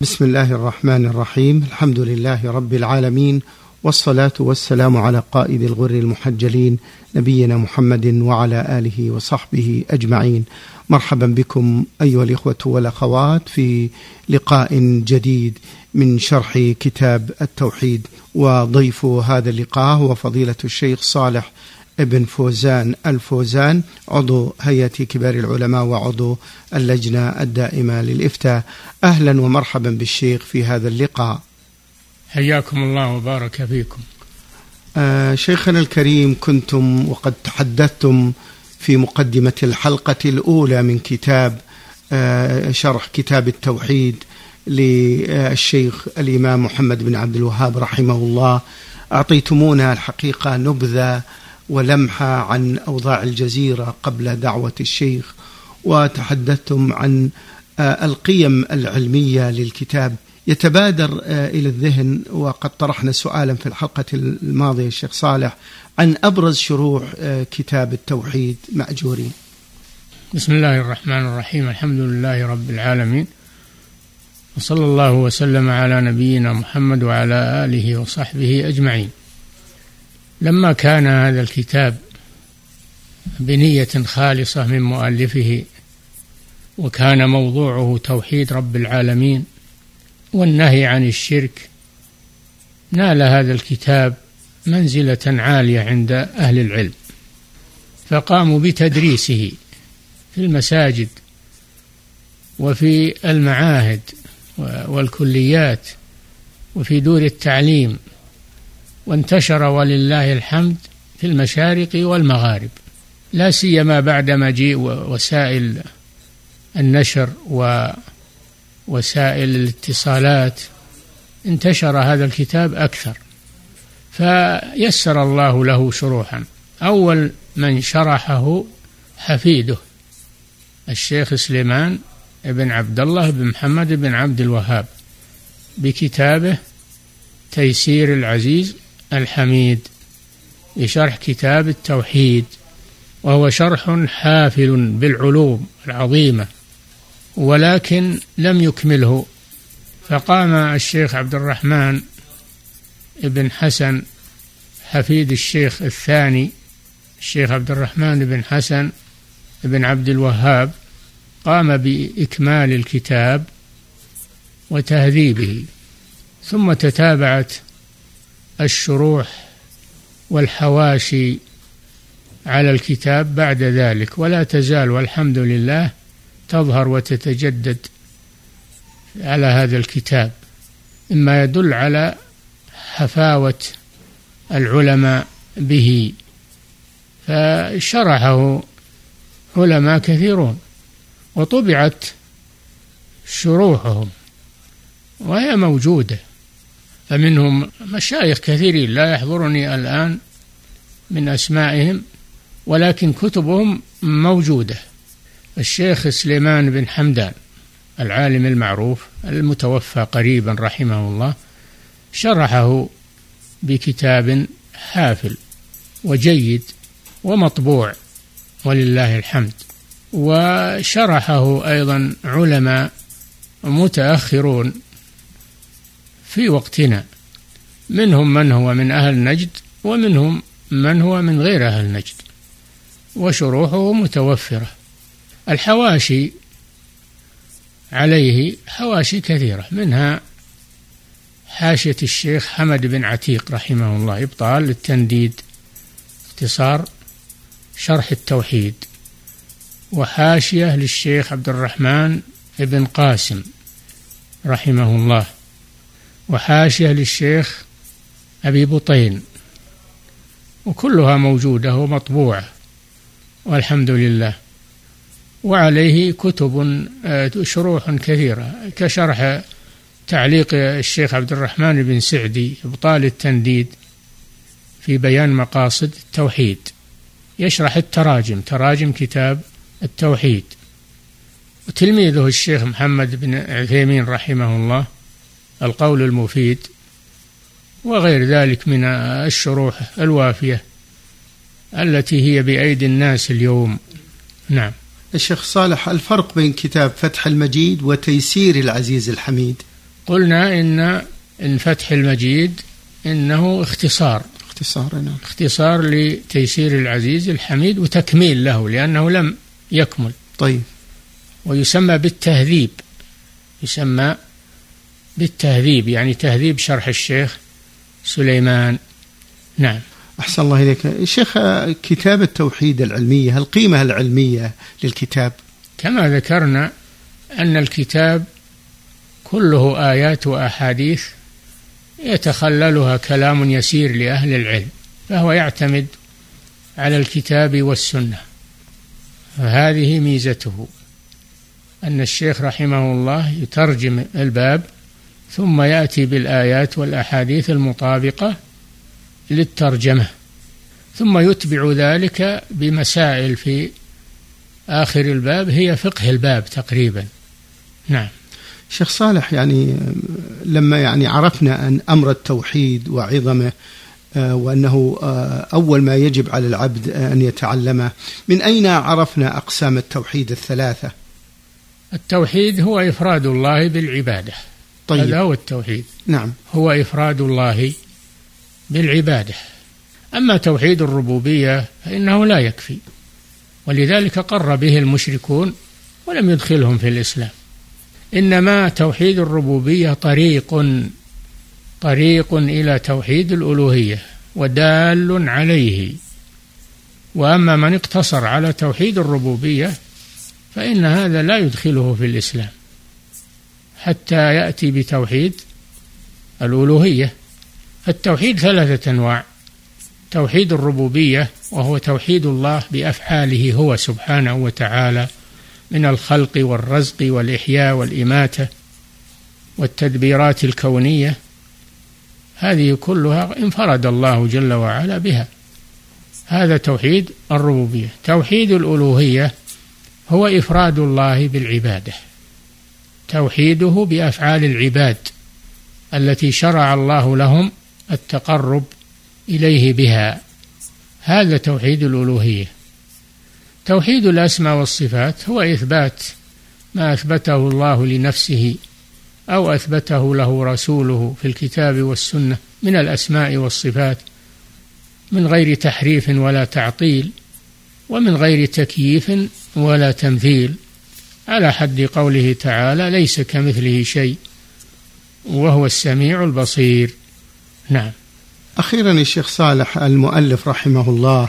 بسم الله الرحمن الرحيم. الحمد لله رب العالمين والصلاة والسلام على قائد الغر المحجلين نبينا محمد وعلى آله وصحبه أجمعين. مرحبا بكم أيها الإخوة والأخوات في لقاء جديد من شرح كتاب التوحيد. وضيف هذا اللقاء هو فضيلة الشيخ صالح ابن فوزان الفوزان عضو هيئة كبار العلماء وعضو اللجنة الدائمة للإفتاء. أهلا ومرحبا بالشيخ في هذا اللقاء. حياكم الله وبارك فيكم. آه شيخنا الكريم كنتم وقد تحدثتم في مقدمة الحلقة الأولى من كتاب آه شرح كتاب التوحيد للشيخ الإمام محمد بن عبد الوهاب رحمه الله. أعطيتمونا الحقيقة نبذة ولمحة عن أوضاع الجزيرة قبل دعوة الشيخ وتحدثتم عن آه، القيم العلمية للكتاب. يتبادر آه، إلى الذهن وقد طرحنا سؤالا في الحلقة الماضية الشيخ صالح عن أبرز شروح آه، كتاب التوحيد مأجورين. بسم الله الرحمن الرحيم الحمد لله رب العالمين وصلى الله وسلم على نبينا محمد وعلى آله وصحبه أجمعين. لما كان هذا الكتاب بنية خالصة من مؤلفه وكان موضوعه توحيد رب العالمين والنهي عن الشرك نال هذا الكتاب منزلة عالية عند أهل العلم. فقاموا بتدريسه في المساجد وفي المعاهد والكليات وفي دور التعليم وانتشر ولله الحمد في المشارق والمغارب. لا سيما بعد مجيء وسائل النشر ووسائل الاتصالات انتشر هذا الكتاب أكثر. فيسر الله له شروحا. أول من شرحه حفيده الشيخ سليمان بن عبد الله بن محمد بن عبد الوهاب بكتابه تيسير العزيز الحميد لشرح كتاب التوحيد وهو شرح حافل بالعلوم العظيمة ولكن لم يكمله. فقام الشيخ عبد الرحمن بن حسن حفيد الشيخ الثاني الشيخ عبد الرحمن بن حسن بن عبد الوهاب قام بإكمال الكتاب وتهذيبه ثم تتابعت الشروح والحواشي على الكتاب بعد ذلك ولا تزال والحمد لله تظهر وتتجدد على هذا الكتاب. مما يدل على حفاوة العلماء به فشرحه علماء كثيرون وطبعت شروحهم وهي موجودة. فمنهم مشايخ كثيرين لا يحضرني الآن من أسمائهم ولكن كتبهم موجودة. الشيخ سليمان بن حمدان العالم المعروف المتوفى قريبا رحمه الله شرحه بكتاب حافل وجيد ومطبوع ولله الحمد. وشرحه أيضا علماء متأخرون في وقتنا. منهم من هو من أهل نجد ومنهم من هو من غير أهل نجد. وشروحه متوفرة. الحواشي عليه حواشي كثيرة. منها حاشية الشيخ حمد بن عتيق رحمه الله إبطال للتنديد اختصار شرح التوحيد. وحاشية للشيخ عبد الرحمن بن قاسم رحمه الله. وحاشية للشيخ أبي بطين. وكلها موجودة ومطبوعة. والحمد لله. وعليه كتب آه، شروح كثيرة. كشرح تعليق الشيخ عبد الرحمن بن سعدي إبطال التنديد في بيان مقاصد التوحيد. يشرح التراجم تراجم كتاب التوحيد. وتلميذه الشيخ محمد بن عثيمين رحمه الله. القول المفيد وغير ذلك من الشروح الوافية التي هي بأيدي الناس اليوم. نعم. الشيخ صالح الفرق بين كتاب فتح المجيد وتيسير العزيز الحميد؟ قلنا إن إن فتح المجيد إنه اختصار. اختصار نعم. اختصار لتيسير العزيز الحميد وتكميل له لأنه لم يكمل. طيب. ويسمى بالتهذيب يسمى بالتهذيب يعني تهذيب شرح الشيخ سليمان. نعم. أحسن الله إليك. شيخ كتاب التوحيد العلمية القيمة العلمية للكتاب؟ كما ذكرنا أن الكتاب كله آيات وأحاديث يتخللها كلام يسير لأهل العلم فهو يعتمد على الكتاب والسنة. فهذه ميزته أن الشيخ رحمه الله يترجم الباب ثم يأتي بالآيات والأحاديث المطابقة للترجمة ثم يتبع ذلك بمسائل في آخر الباب هي فقه الباب تقريبا. نعم. شيخ صالح يعني لما يعني عرفنا أن أمر التوحيد وعظمه آه، وأنه آه، أول ما يجب على العبد أن يتعلمه من أين عرفنا أقسام التوحيد الثلاثة؟ التوحيد هو إفراد الله بالعبادة. طيب. هذا هو التوحيد. نعم. هو إفراد الله بالعبادة. أما توحيد الربوبية فإنه لا يكفي. ولذلك قر به المشركون ولم يدخلهم في الإسلام. إنما توحيد الربوبية طريق طريق إلى توحيد الألوهية ودال عليه. وأما من اقتصر على توحيد الربوبية فإن هذا لا يدخله في الإسلام. حتى يأتي بتوحيد الألوهية. التوحيد ثلاثة أنواع. توحيد الربوبية وهو توحيد الله بأفعاله هو سبحانه وتعالى من الخلق والرزق والإحياء والإماتة والتدبيرات الكونية. هذه كلها انفرد الله جل وعلا بها. هذا توحيد الربوبية. توحيد الألوهية هو إفراد الله بالعبادة. توحيده بأفعال العباد التي شرع الله لهم التقرب إليه بها. هذا توحيد الألوهية. توحيد الأسماء والصفات هو إثبات ما أثبته الله لنفسه أو أثبته له رسوله في الكتاب والسنة من الأسماء والصفات من غير تحريف ولا تعطيل ومن غير تكييف ولا تمثيل. على حد قوله تعالى ليس كمثله شيء وهو السميع البصير. نعم. أخيرا الشيخ صالح المؤلف رحمه الله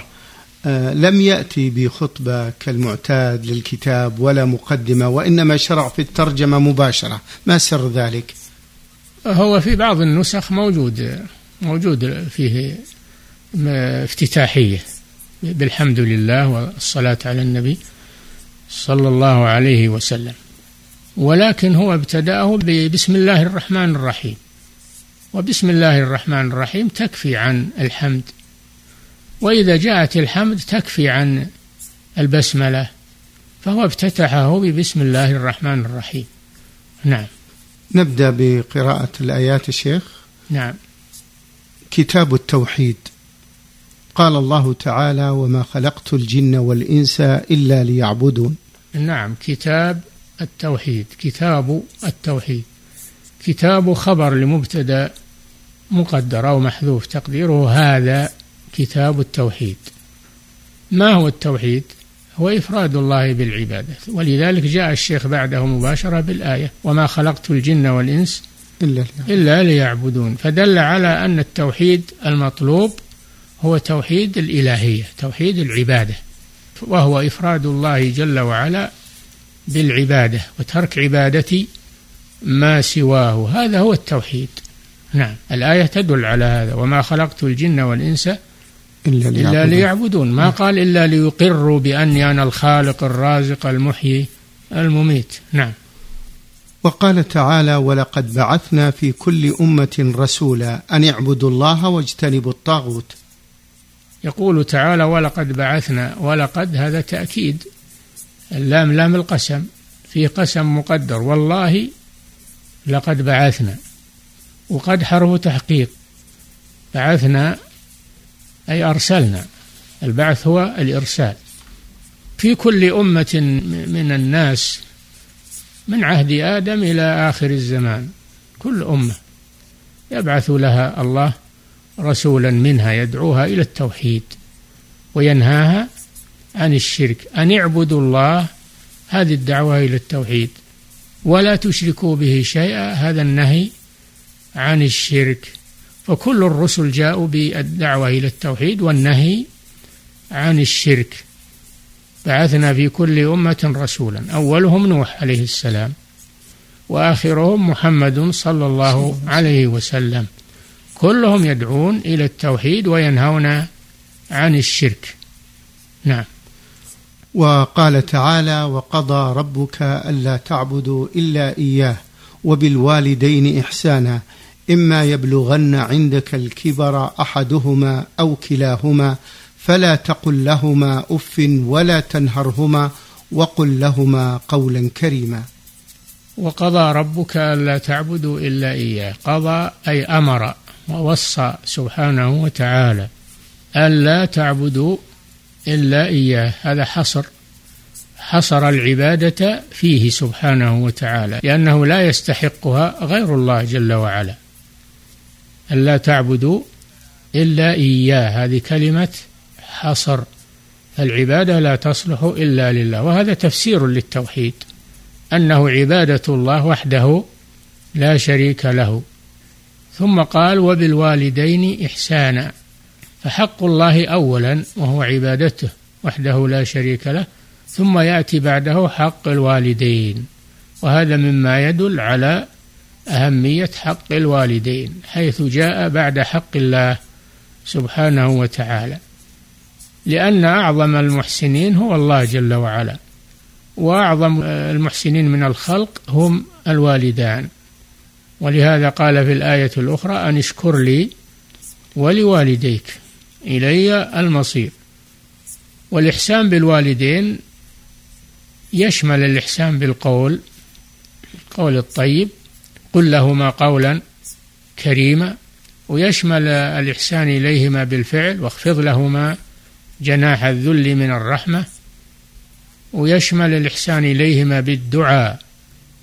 آه، لم يأتي بخطبة كالمعتاد للكتاب ولا مقدمة وإنما شرع في الترجمة مباشرة. ما سر ذلك؟ هو في بعض النسخ موجود موجود فيه افتتاحية. بالحمد لله والصلاة على النبي. صلى الله عليه وسلم. ولكن هو ابتدأه بسم الله الرحمن الرحيم. وبسم الله الرحمن الرحيم تكفي عن الحمد. وإذا جاءت الحمد تكفي عن البسملة فهو افتتحه ببسم الله الرحمن الرحيم. نعم. نبدأ بقراءة الآيات الشيخ نعم. كتاب التوحيد. قال الله تعالى وما خلقت الجن والإنس إلا ليعبدون. نعم كتاب التوحيد كتاب التوحيد. كتاب خبر لمبتدا مقدر أو محذوف تقديره هذا كتاب التوحيد. ما هو التوحيد؟ هو إفراد الله بالعبادة. ولذلك جاء الشيخ بعده مباشرة بالآية وما خلقت الجن والإنس إلا, ليعبدون. فدل على أن التوحيد المطلوب هو توحيد الإلهية توحيد العبادة وهو إفراد الله جل وعلا بالعبادة وترك عبادة ما سواه. هذا هو التوحيد. نعم. الآية تدل على هذا. وما خلقت الجن والإنس إلا, ليعبدون. إلا ليعبدون. ما قال إلا ليقروا بأني أنا الخالق الرازق المحيي المميت. نعم. وقال تعالى ولقد بعثنا في كل أمة رسولا أن اعبدوا الله واجتنبوا الطاغوت يقول تعالى ولقد بعثنا ولقد هذا تأكيد. اللام لام القسم في قسم مقدر. والله لقد بعثنا. وقد حرف تحقيق. بعثنا أي أرسلنا. البعث هو الإرسال. في كل أمة من الناس من عهد آدم إلى آخر الزمان كل أمة يبعث لها الله رسولا منها يدعوها إلى التوحيد وينهاها عن الشرك. أن اعبدوا الله هذه الدعوة إلى التوحيد. ولا تشركوا به شيئا هذا النهي عن الشرك. فكل الرسل جاءوا بالدعوة إلى التوحيد والنهي عن الشرك. بعثنا في كل أمة رسولا. أولهم نوح عليه السلام وآخرهم محمد صلى الله عليه وسلم. كلهم يدعون إلى التوحيد وينهون عن الشرك. نعم. وقال تعالى وقضى ربك ألا تعبدوا إلا إياه وبالوالدين إحسانا إما يبلغن عندك الكبر أحدهما أو كلاهما فلا تقل لهما أف ولا تنهرهما وقل لهما قولا كريما. وقضى ربك ألا تعبدوا إلا إياه. قضى أي أمر ووصى سبحانه وتعالى ألا تعبدوا إلا إياه. هذا حصر حصر العبادة فيه سبحانه وتعالى لأنه لا يستحقها غير الله جل وعلا. ألا تعبدوا إلا إياه. هذه كلمة حصر. العبادة لا تصلح إلا لله وهذا تفسير للتوحيد أنه عبادة الله وحده لا شريك له. ثم قال وبالوالدين إحسانا. فحق الله اولا وهو عبادته وحده لا شريك له ثم يأتي بعده حق الوالدين. وهذا مما يدل على أهمية حق الوالدين حيث جاء بعد حق الله سبحانه وتعالى. لأن أعظم المحسنين هو الله جل وعلا وأعظم المحسنين من الخلق هم الوالدان. ولهذا قال في الآية الأخرى أن اشكر لي ولوالديك إلي المصير. والإحسان بالوالدين يشمل الإحسان بالقول القول الطيب قل لهما قولا كريما ويشمل الإحسان إليهما بالفعل واخفض لهما جناح الذل من الرحمة ويشمل الإحسان إليهما بالدعاء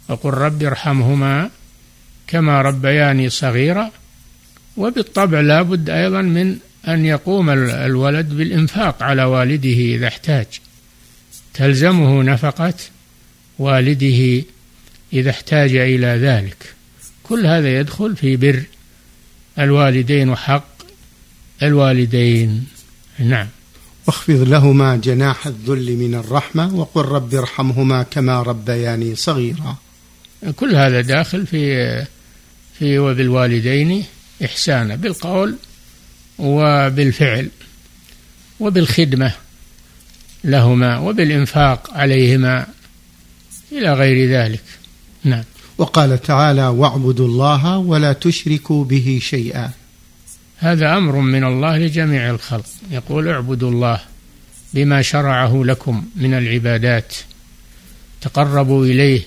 وقل رب ارحمهما كما ربياني صغيرا وبالطبع لا بد أيضا من أن يقوم الولد بالإنفاق على والده إذا احتاج. تلزمه نفقة والده إذا احتاج إلى ذلك. كل هذا يدخل في بر الوالدين وحق الوالدين. نعم. واخفض لهما جناح الذل من الرحمة وقل رب ارحمهما كما ربياني صغيرا. كل هذا داخل في في وبالوالدين إحسانا بالقول وبالفعل وبالخدمة لهما وبالإنفاق عليهما إلى غير ذلك. نعم. وقال تعالى واعبدوا الله ولا تشركوا به شيئا. هذا أمر من الله لجميع الخلق. يقول اعبدوا الله بما شرعه لكم من العبادات تقربوا إليه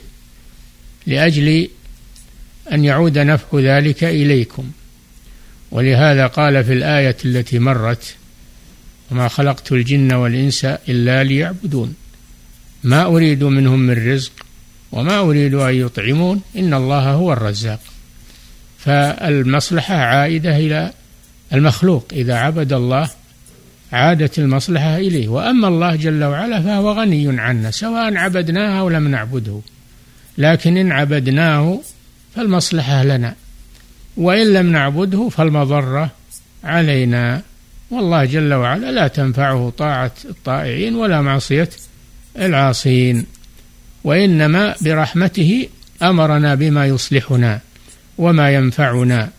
لأجل أن يعود نفع ذلك إليكم. ولهذا قال في الآية التي مرت وما خلقت الجن والإنس إلا ليعبدون. ما أريد منهم من رزق وما أريد أن يطعمون إن الله هو الرزاق. فالمصلحة عائدة إلى المخلوق. إذا عبد الله عادت المصلحة إليه. وأما الله جل وعلا فهو غني عنا سواء عبدناه أو لم نعبده. لكن إن عبدناه فالمصلحة لنا. وإن لم نعبده فالمضرة علينا. والله جل وعلا لا تنفعه طاعة الطائعين ولا معصية العاصين. وإنما برحمته أمرنا بما يصلحنا وما ينفعنا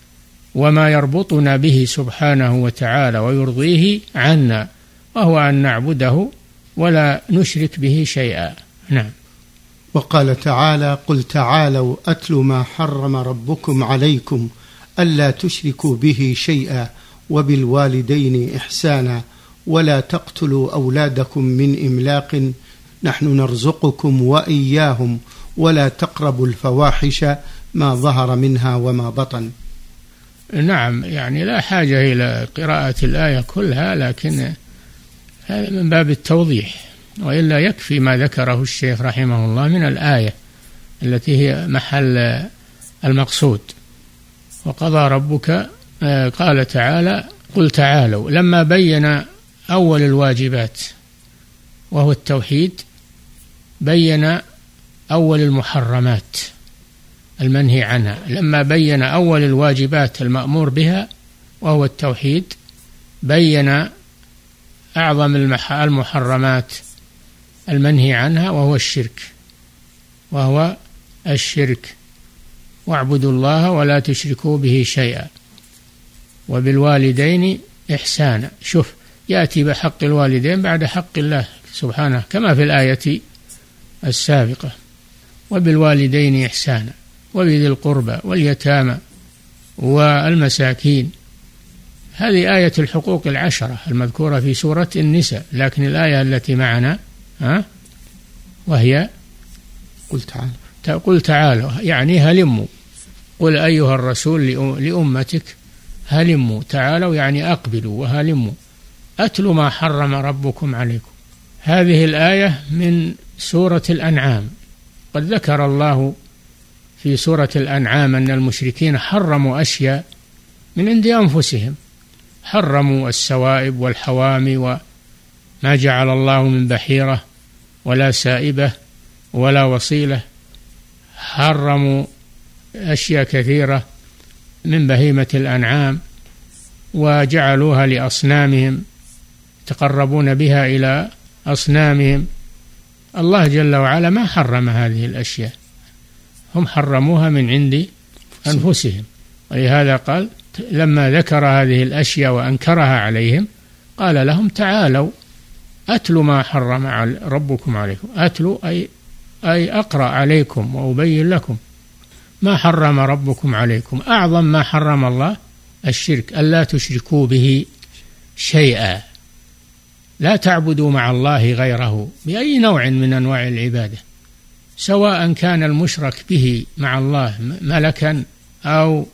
وما يربطنا به سبحانه وتعالى ويرضيه عنا وهو أن نعبده ولا نشرك به شيئا. نعم. وقال تعالى قل تعالوا أتل ما حرم ربكم عليكم ألا تشركوا به شيئا وبالوالدين إحسانا ولا تقتلوا أولادكم من إملاق نحن نرزقكم وإياهم ولا تقربوا الفواحش ما ظهر منها وما بطن. نعم يعني لا حاجة إلى قراءة الآية كلها لكن هذا من باب التوضيح. وإلا يكفي ما ذكره الشيخ رحمه الله من الآية التي هي محل المقصود. وقضى ربك آه، قال تعالى قل تعالوا. لما بين أول الواجبات وهو التوحيد بين أول المحرمات المنهي عنها. لما بين أول الواجبات المأمور بها وهو التوحيد بين أعظم المحرمات المنهي عنها وهو الشرك وهو الشرك. واعبدوا الله ولا تشركوا به شيئا وبالوالدين إحسانا. شوف يأتي بحق الوالدين بعد حق الله سبحانه كما في الآية السابقة. وبالوالدين إحسانا وبذي القربى واليتامى والمساكين. هذه آية الحقوق العشرة المذكورة في سورة النساء لكن الآية التي معنا ها؟ وهي قل تعالى. قل تعالوا يعني هلموا. قل أيها الرسول لأمتك هلموا. تعالوا يعني أقبلوا وهلموا. أتلوا ما حرم ربكم عليكم. هذه الآية من سورة الأنعام. قد ذكر الله في سورة الأنعام أن المشركين حرموا أشياء من عند أنفسهم. حرموا السوائب والحوامي وما جعل الله من بحيرة ولا سائبة ولا وصيلة حرموا أشياء كثيرة من بهيمة الأنعام وجعلوها لأصنامهم يتقربون بها إلى أصنامهم. الله جل وعلا ما حرم هذه الأشياء هم حرموها من عند أنفسهم. ولهذا قال لما ذكر هذه الأشياء وأنكرها عليهم قال لهم تعالوا أتلوا ما حرم ربكم عليكم. أتلوا أي أي أقرأ عليكم وأبين لكم ما حرم ربكم عليكم. أعظم ما حرم الله الشرك ألا تشركوا به شيئا. لا تعبدوا مع الله غيره بأي نوع من أنواع العبادة سواء كان المشرك به مع الله ملكا أو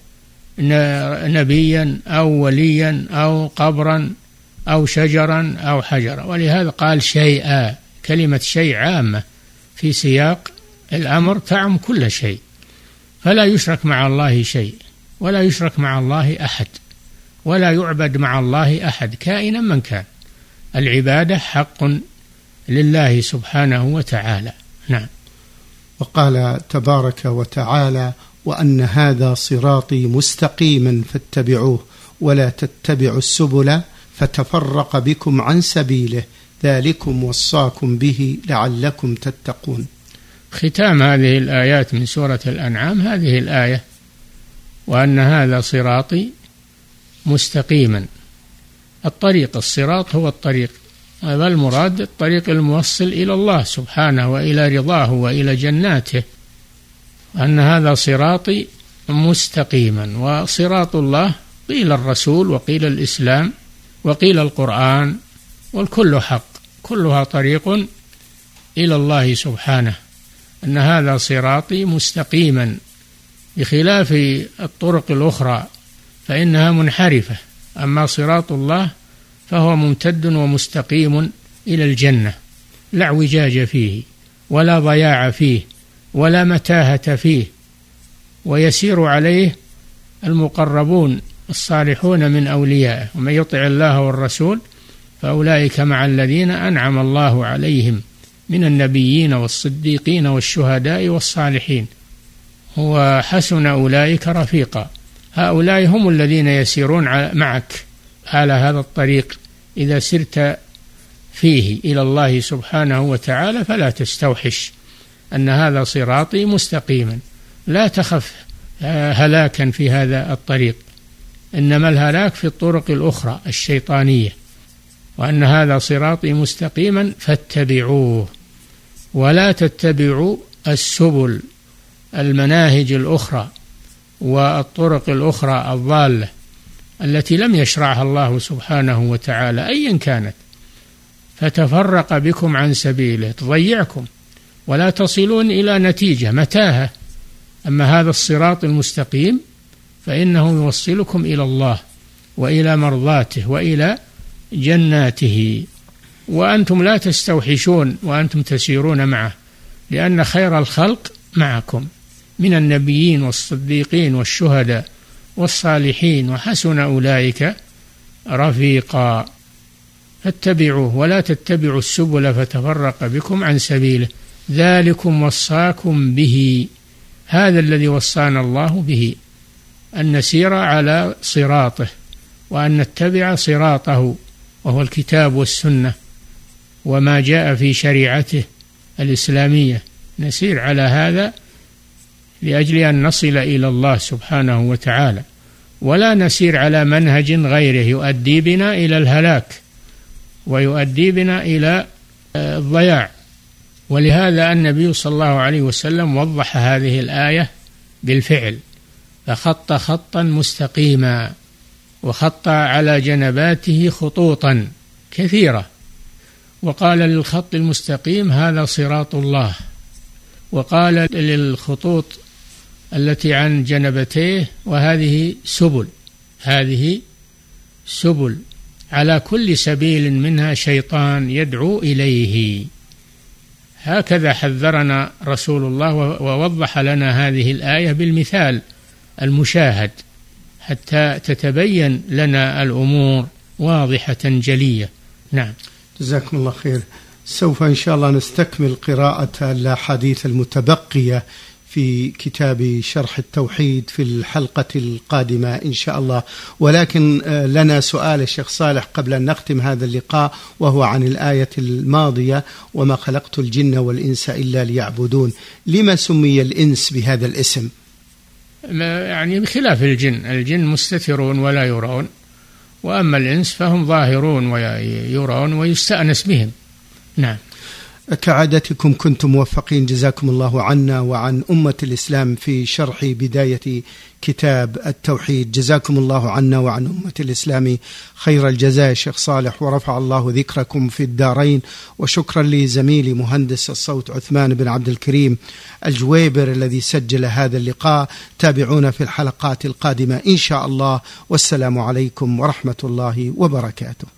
نبيا أو وليا أو قبرا أو شجرا أو حجرا. ولهذا قال شيئا كلمة شيء عامة في سياق الأمر تعم كل شيء. فلا يشرك مع الله شيء ولا يشرك مع الله أحد ولا يعبد مع الله أحد كائنا من كان. العبادة حق لله سبحانه وتعالى. نعم. وقال تبارك وتعالى وأن هذا صراطي مستقيما فاتبعوه ولا تتبعوا السبل فتفرق بكم عن سبيله. ذلكم وصاكم به لعلكم تتقون. ختام هذه الآيات من سورة الأنعام هذه الآية وأن هذا صراطي مستقيما. الطريق الصراط هو الطريق هذا المراد الطريق الموصل إلى الله سبحانه وإلى رضاه وإلى جناته. أن هذا صراطي مستقيما وصراط الله قيل الرسول وقيل الإسلام. وقيل القرآن والكل حق كلها طريق إلى الله سبحانه أن هذا صراطي مستقيما بخلاف الطرق الأخرى فإنها منحرفة أما صراط الله فهو ممتد ومستقيم إلى الجنة لا اعوجاج فيه ولا ضياع فيه ولا متاهة فيه ويسير عليه المقربون الصالحون من أوليائه ومن يطع الله والرسول فأولئك مع الذين أنعم الله عليهم من النبيين والصديقين والشهداء والصالحين. وحسن أولئك رفيقا. هؤلاء هم الذين يسيرون معك على هذا الطريق. إذا سرت فيه إلى الله سبحانه وتعالى فلا تستوحش أن هذا صراطي مستقيما. لا تخف هلاكا في هذا الطريق. إنما الهلاك في الطرق الأخرى الشيطانية وأن هذا صراطي مستقيما فاتبعوه ولا تتبعوا السبل المناهج الأخرى والطرق الأخرى الضالة التي لم يشرعها الله سبحانه وتعالى أيا كانت. فتفرق بكم عن سبيله تضيعكم ولا تصلون إلى نتيجة متاهة. أما هذا الصراط المستقيم فإنه يوصلكم إلى الله وإلى مرضاته وإلى جناته. وأنتم لا تستوحشون وأنتم تسيرون معه لأن خير الخلق معكم من النبيين والصديقين والشهداء والصالحين وحسن أولئك رفيقا. فاتبعوه ولا تتبعوا السبل فتفرق بكم عن سبيله. ذلكم وصاكم به هذا الذي وصانا الله به. أن نسير على صراطه وأن نتبع صراطه وهو الكتاب والسنة وما جاء في شريعته الإسلامية. نسير على هذا لأجل أن نصل إلى الله سبحانه وتعالى. ولا نسير على منهج غيره يؤدي بنا إلى الهلاك ويؤدي بنا إلى آه، الضياع. ولهذا النبي صلى الله عليه وسلم وضح هذه الآية بالفعل. فخط خطا مستقيما وخط على جنباته خطوطا كثيرة. وقال للخط المستقيم هذا صراط الله. وقال للخطوط التي عن جنبتيه وهذه سبل. هذه سبل. على كل سبيل منها شيطان يدعو إليه. هكذا حذرنا رسول الله ووضح لنا هذه الآية بالمثال. المشاهد حتى تتبين لنا الأمور واضحة جلية. نعم. جزاكم الله خير. سوف إن شاء الله نستكمل قراءة الأحاديث المتبقية في كتاب شرح التوحيد في الحلقة القادمة إن شاء الله. ولكن آه، لنا سؤال الشيخ صالح قبل أن نختم هذا اللقاء وهو عن الآية الماضية وما خلقت الجن والإنس إلا ليعبدون. لما سمي الإنس بهذا الاسم؟ يعني بخلاف الجن. الجن مستترون ولا يرون وأما الإنس فهم ظاهرون ويرون ويستأنس بهم. نعم. كعادتكم كنتم موفقين. جزاكم الله عنا وعن أمة الإسلام في شرح بداية كتاب التوحيد. جزاكم الله عنا وعن أمة الإسلام خير الجزاء. شيخ صالح ورفع الله ذكركم في الدارين. وشكرا لزميلي مهندس الصوت عثمان بن عبد الكريم الجويبر الذي سجل هذا اللقاء. تابعونا في الحلقات القادمة إن شاء الله. والسلام عليكم ورحمة الله وبركاته.